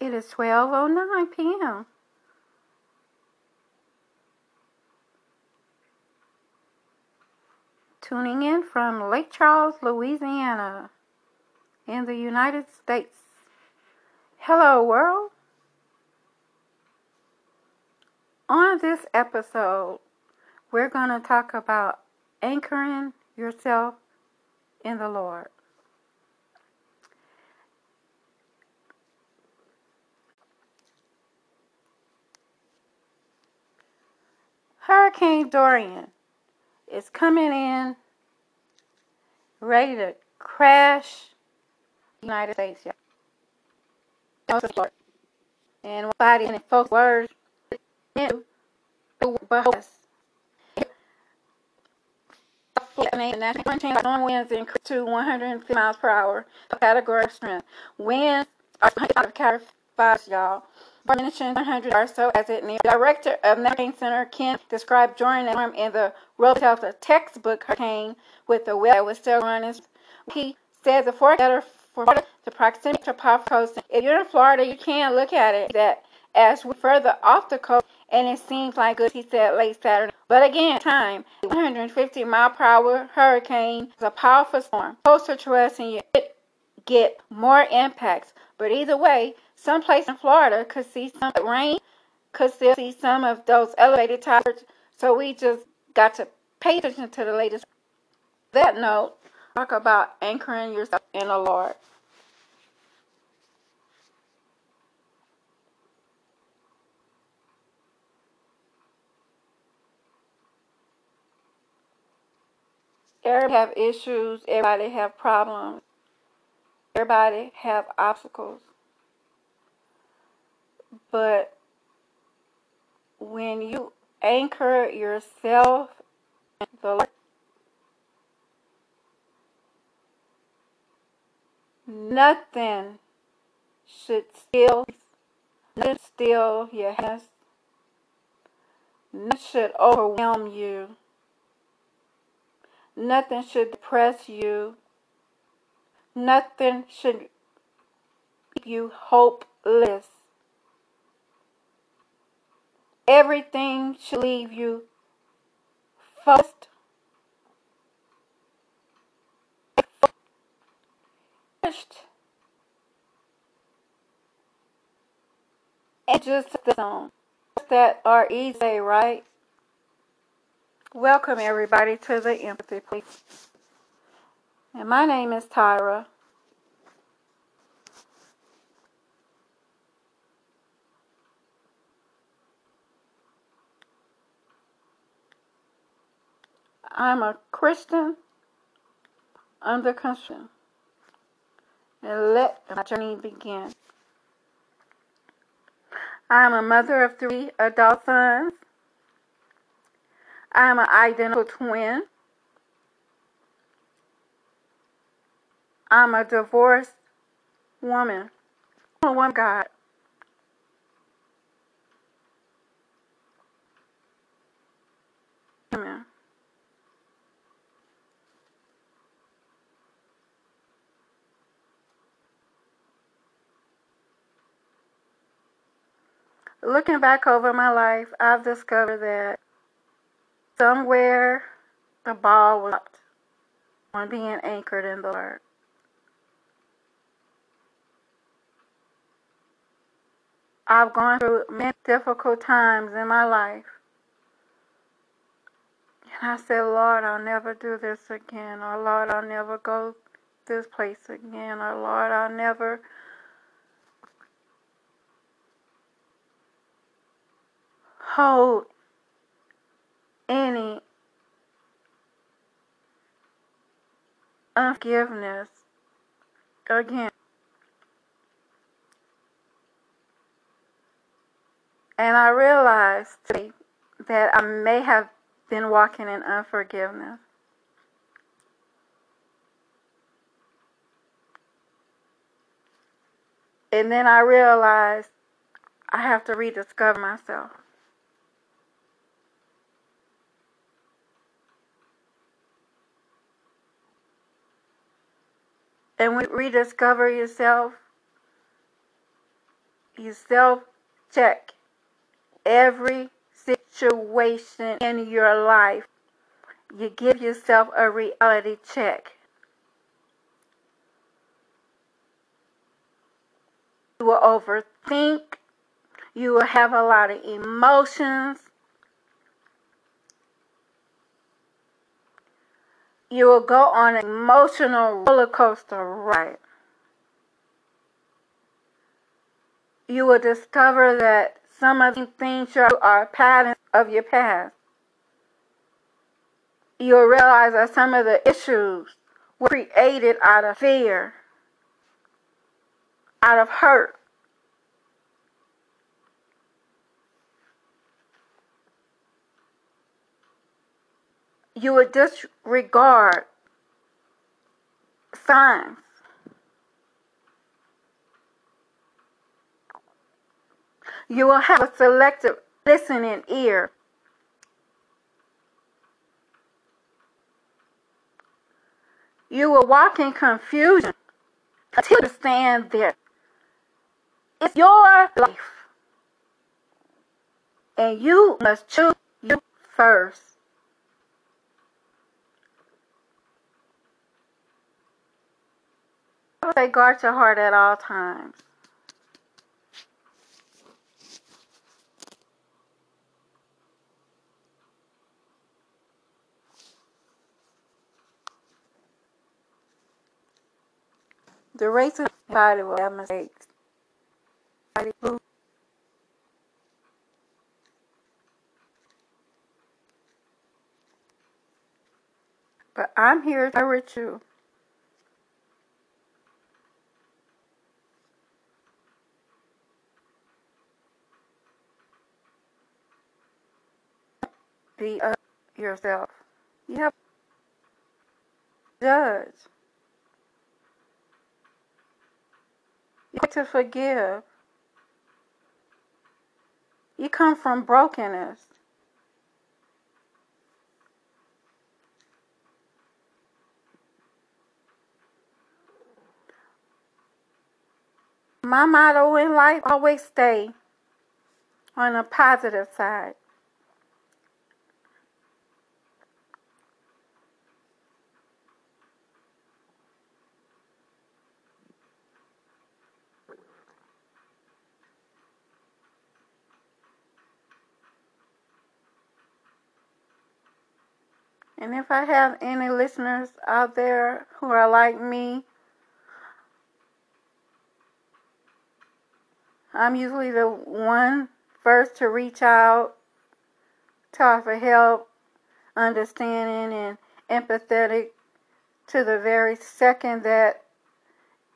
It is 12:09 p.m. Tuning in from Lake Charles, Louisiana, in the United States. Hello, world. On this episode, we're going to talk about anchoring yourself in the Lord. Hurricane Dorian is coming in ready to crash the United States. And body and folks words national strong winds increase to 150 miles per hour. Category of strength. Winds are of five, y'all. Mentioned 100 or so as it near. Director of Hurricane Center Ken described during the storm in the Roosevelt textbook hurricane with the weather that was still running. He said the forecast for the proximity to powerful coast. If you're in Florida, you can look at it that as we further off the coast, and it seems like good. He said late Saturday. But again, time 150 mile per hour hurricane is a powerful storm closer to us, and you get more impacts. But either way, some place in Florida could see some rain, could still see some of those elevated towers. So we just got to pay attention to the latest. That note, talk about anchoring yourself in the Lord. Everybody have issues, everybody have problems, everybody have obstacles. But when you anchor yourself in the Lord, nothing should steal, nothing steal your happiness, nothing should overwhelm you, nothing should depress you, nothing should keep you hopeless. Everything should leave you focused. And just the song that are easy, right? Welcome everybody to the empathy place. And my name is Tyra. I'm a Christian under construction. And let my journey begin. I'm a mother of three adult sons. I'm an identical twin. I'm a divorced woman. I'm a woman God. Amen. Looking back over my life, I've discovered that somewhere the ball was on being anchored in the Lord. I've gone through many difficult times in my life. And I said, Lord, I'll never do this again. Or Lord, I'll never go this place again. Or Lord, I'll never hold any unforgiveness again. And I realized today that I may have been walking in unforgiveness. And then I realized I have to rediscover myself. And rediscover yourself, you self check every situation in your life. You give yourself a reality check. You will overthink. You will have a lot of emotions. You will go on an emotional roller coaster ride. You will discover that some of the things you are patterns of your past. You'll realize that some of the issues were created out of fear, out of hurt. You would disregard signs. You will have a selective listening ear. You will walk in confusion until you stand there. It's your life. And you must choose you first. Say guard your heart at all times. The race of body will have mistakes. But I'm here to encourage you. Be yourself. You have to judge. You have to forgive. You come from brokenness. My motto in life always stay on the positive side. And if I have any listeners out there who are like me, I'm usually the one first to reach out to offer help, understanding, and empathetic to the very second that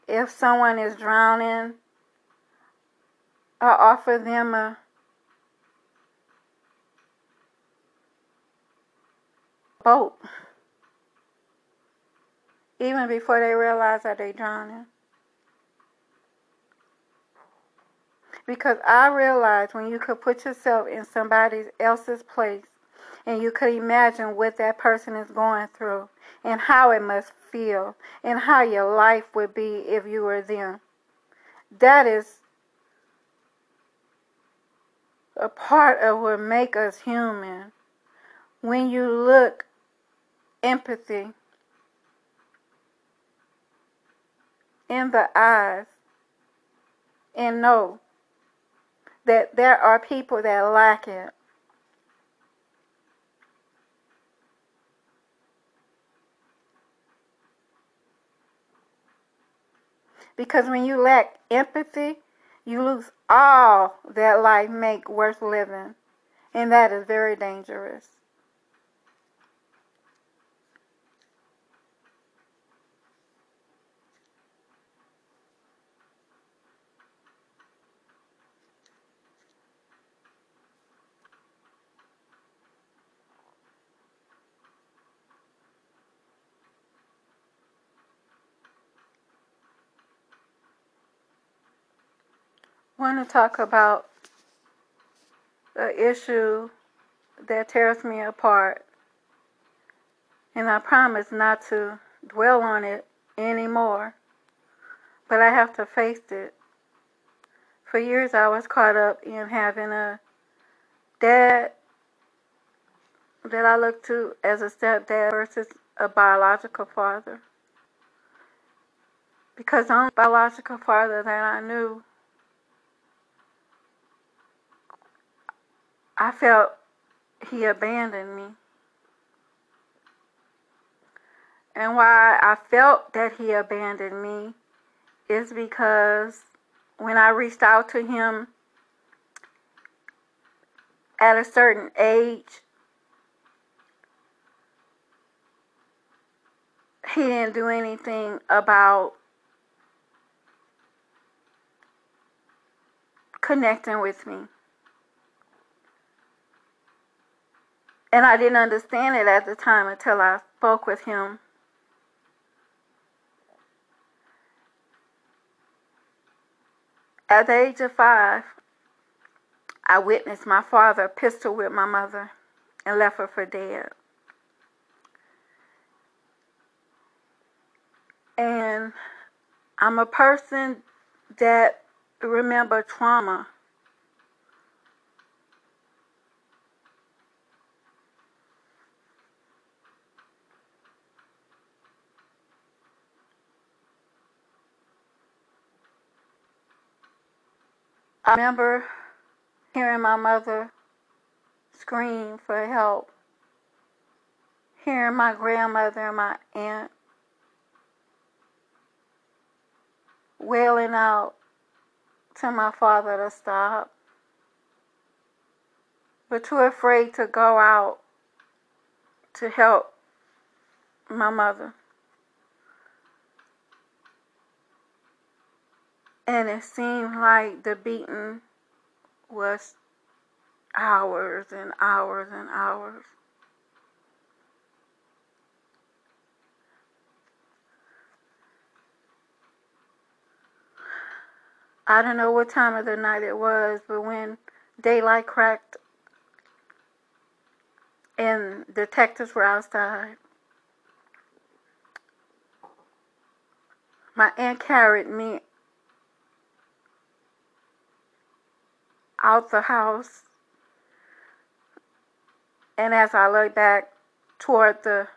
if someone is drowning, I offer them a boat. Even before they realize that they're drowning. Because I realize when you could put yourself in somebody else's place and you could imagine what that person is going through and how it must feel and how your life would be if you were them. That is a part of what make us human. When you look empathy in the eyes and know that there are people that lack it. Because when you lack empathy, you lose all that life make worth living. And that is very dangerous. Want to talk about the issue that tears me apart. And I promise not to dwell on it anymore. But I have to face it For years, I was caught up in having a dad that I looked to as a stepdad versus a biological father. Because the only biological father that I knew, I felt he abandoned me. And why I felt that he abandoned me is because when I reached out to him at a certain age, he didn't do anything about connecting with me. And I didn't understand it at the time until I spoke with him. At the age of five, I witnessed my father pistol whip my mother and left her for dead. And I'm a person that remember trauma. I remember hearing my mother scream for help, hearing my grandmother and my aunt wailing out to my father to stop, but too afraid to go out to help my mother. And it seemed like the beating was hours and hours and hours. I don't know what time of the night it was, but when daylight cracked and detectives were outside, my aunt carried me out the house. And as I looked back toward the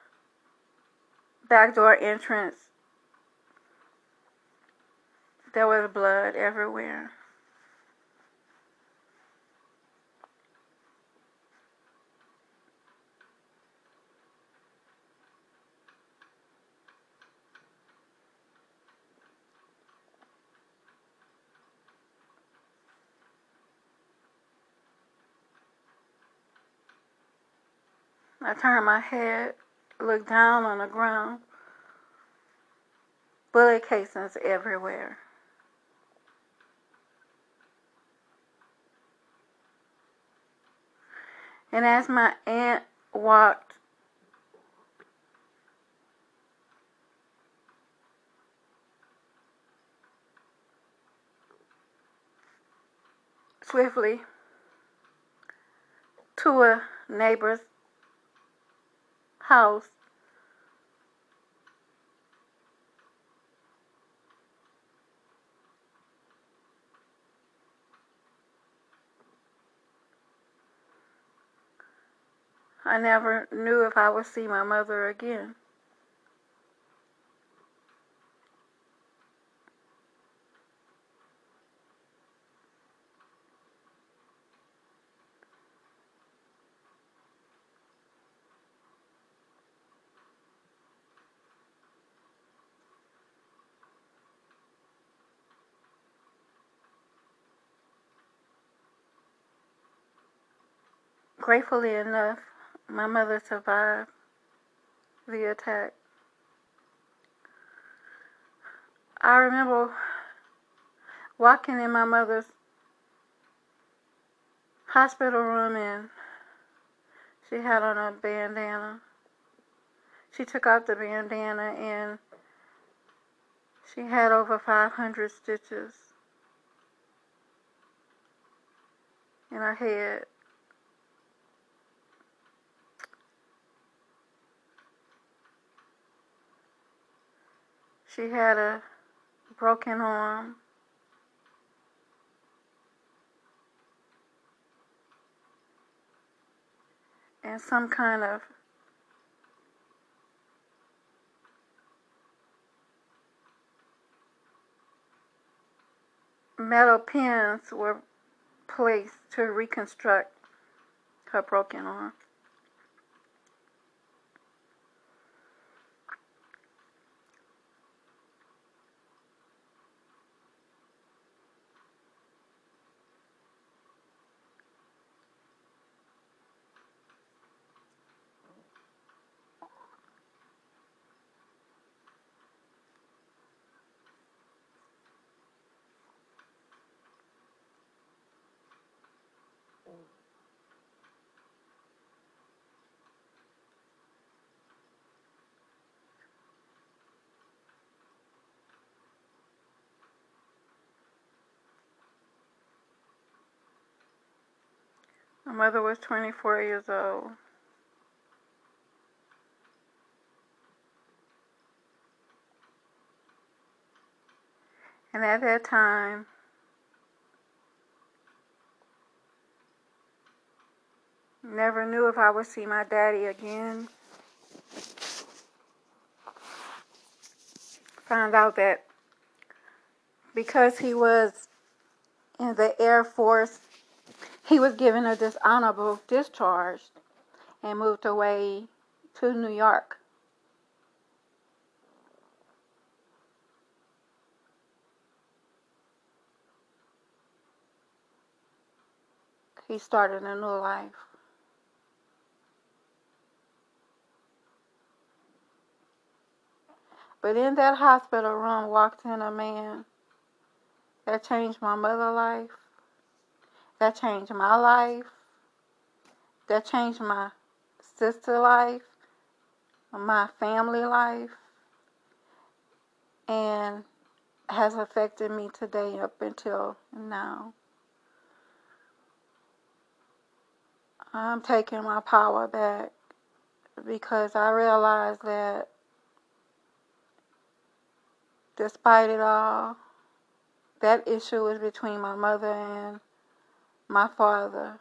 back door entrance, there was blood everywhere. I turned my head, looked down on the ground, bullet casings everywhere. And as my aunt walked swiftly to a neighbor's house. I never knew if I would see my mother again. Gratefully enough, my mother survived the attack. I remember walking in my mother's hospital room and she had on a bandana. She took off the bandana and she had over 500 stitches in her head. She had a broken arm. And some kind of metal pins were placed to reconstruct her broken arm. My mother was 24 years old. And at that time, never knew if I would see my daddy again. Found out that because he was in the Air Force he was given a dishonorable discharge and moved away to New York. He started a new life. But in that hospital room walked in a man that changed my mother's life that changed my life. That changed my sister life, my family life, and has affected me today up until now. I'm taking my power back because I realize that despite it all, that issue was between my mother and my father.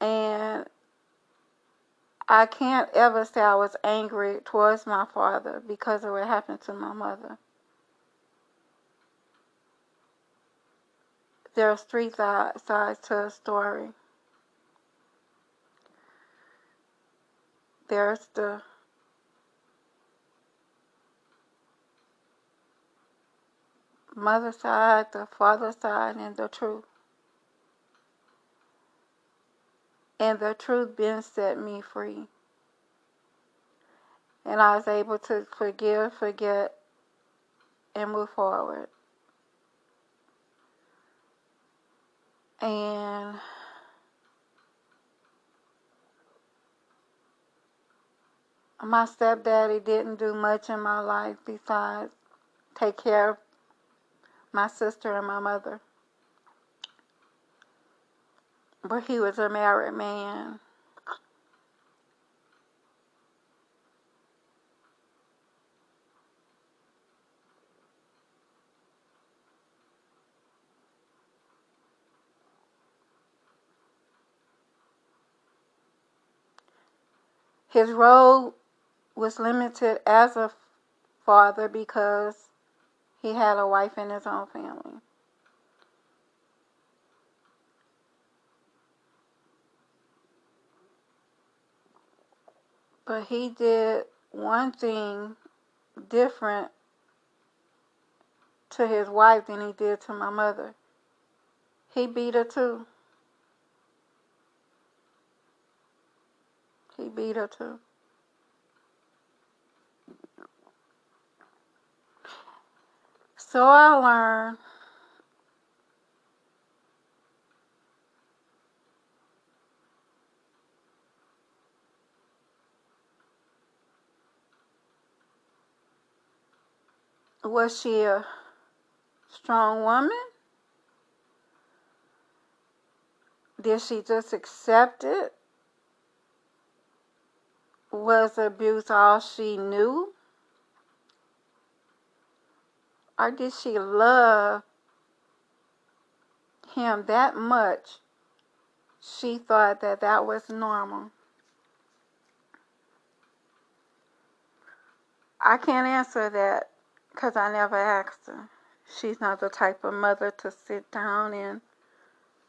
And I can't ever say I was angry towards my father because of what happened to my mother. There's three sides to a story. There's the mother side, the father side, and the truth. And the truth then set me free. And I was able to forgive, forget, and move forward. And my stepdaddy didn't do much in my life besides take care of my sister and my mother. But he was a married man. His role was limited as a father because he had a wife and his own family. But he did one thing different to his wife than he did to my mother. He beat her too. He beat her too. So I learned was she a strong woman? Did she just accept it? Was abuse all she knew? Or did she love him that much? she thought that that was normal. I can't answer that because I never asked her. She's not the type of mother to sit down and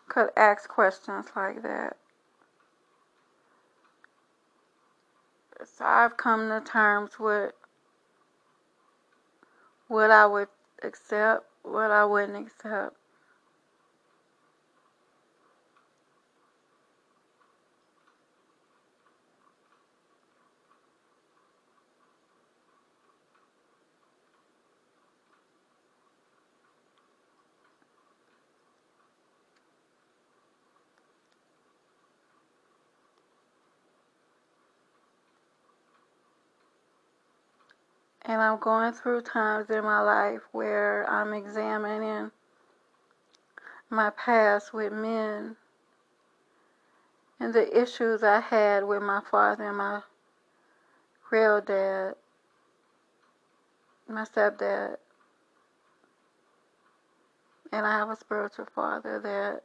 could ask questions like that. So I've come to terms with what I would accept, what I wouldn't accept. And I'm going through times in my life where I'm examining my past with men and the issues I had with my father and my real dad, my stepdad. And I have a spiritual father that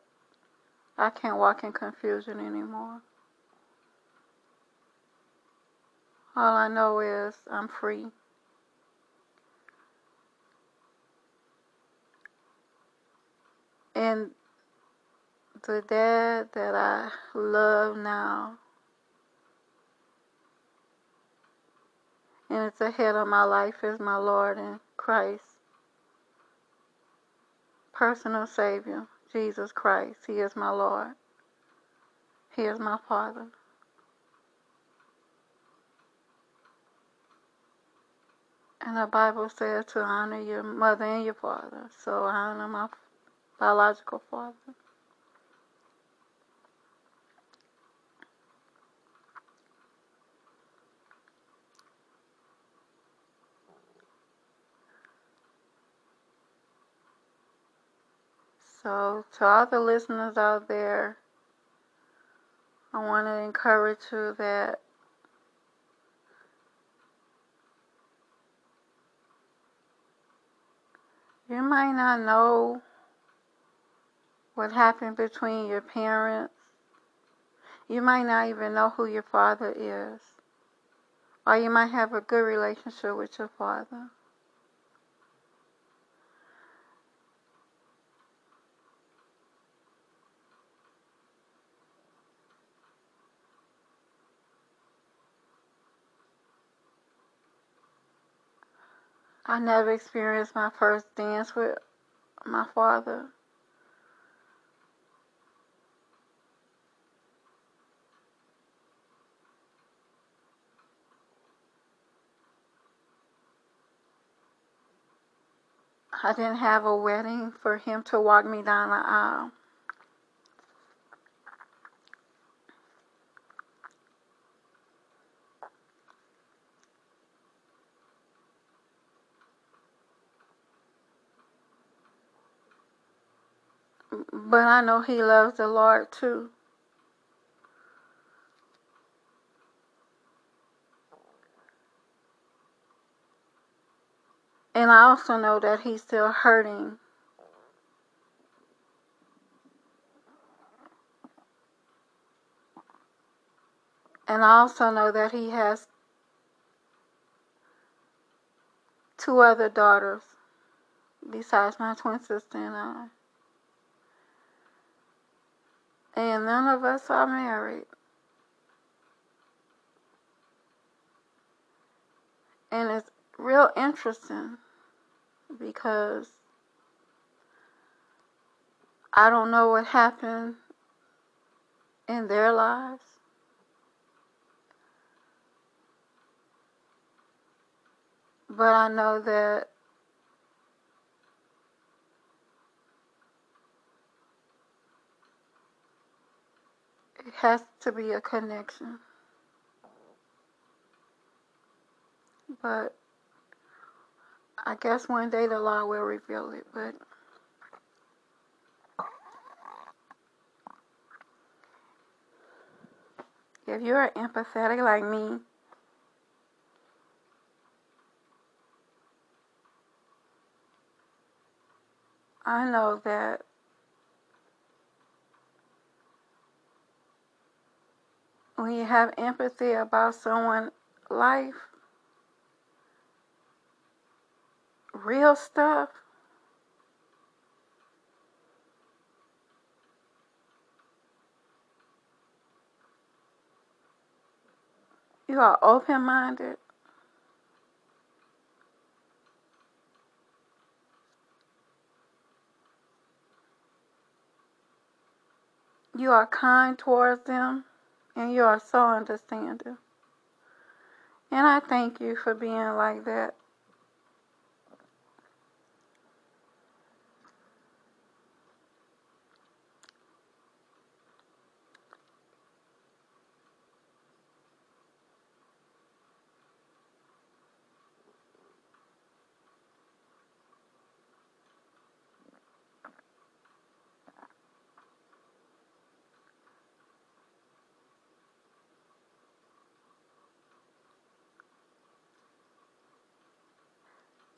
I can't walk in confusion anymore. All I know is I'm free. And the dad that I love now and it's ahead of my life is my Lord and Christ, personal Savior, Jesus Christ. He is my Lord. He is my Father. And the Bible says to honor your mother and your father. So I honor my biological father. So, to all the listeners out there, I want to encourage you that you might not know what happened between your parents. You might not even know who your father is. Or you might have a good relationship with your father. I never experienced my first dance with my father. I didn't have a wedding for him to walk me down the aisle. But I know he loves the Lord too. And I also know that he's still hurting. And I also know that he has two other daughters besides my twin sister and I. And none of us are married. And it's real interesting because I don't know what happened in their lives. But I know that it has to be a connection. But I guess one day the law will reveal it, but if you're empathetic like me, I know that when you have empathy about someone's life, real stuff, you are open minded. You are kind towards them and you are so understanding. And I thank you for being like that.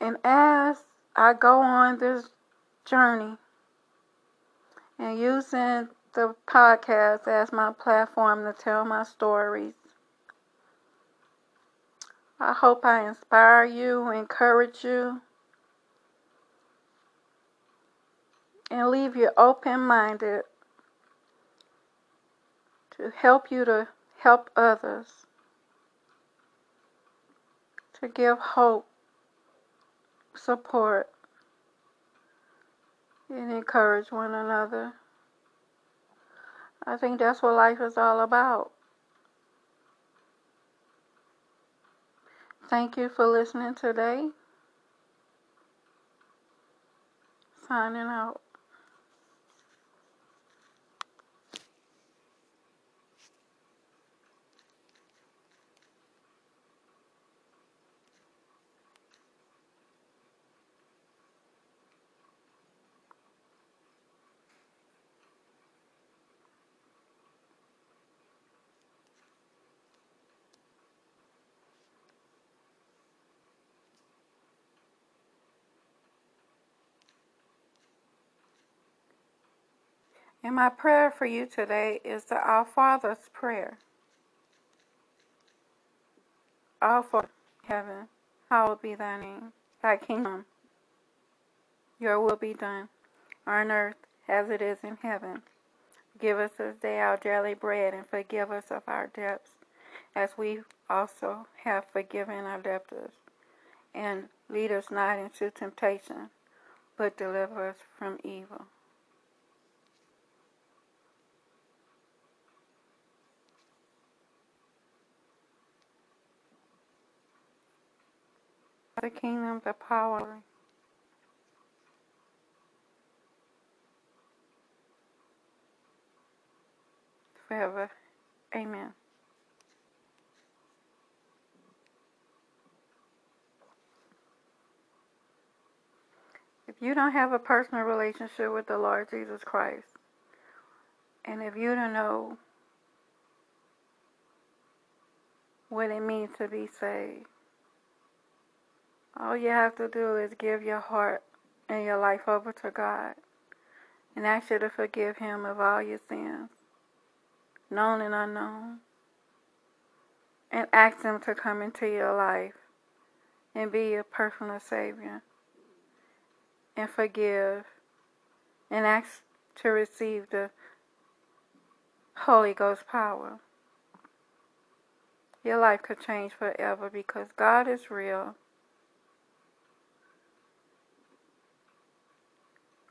And as I go on this journey and using the podcast as my platform to tell my stories, I hope I inspire you, encourage you, and leave you open minded to help you to help others, to give hope support and encourage one another. I think that's what life is all about. Thank you for listening today. Signing out. And my prayer for you today is the Our Father's Prayer. Our Father heaven, hallowed be thy name. Thy kingdom, your will be done, on earth as it is in heaven. Give us this day our daily bread, and forgive us of our debts, as we also have forgiven our debtors. And lead us not into temptation, but deliver us from evil. The kingdom, the power, forever. Amen. If you don't have a personal relationship with the Lord Jesus Christ, and if you don't know what it means to be saved, all you have to do is give your heart and your life over to God and ask you to forgive Him of all your sins, known and unknown. And ask Him to come into your life and be your personal Savior. And forgive and ask to receive the Holy Ghost power. Your life could change forever because God is real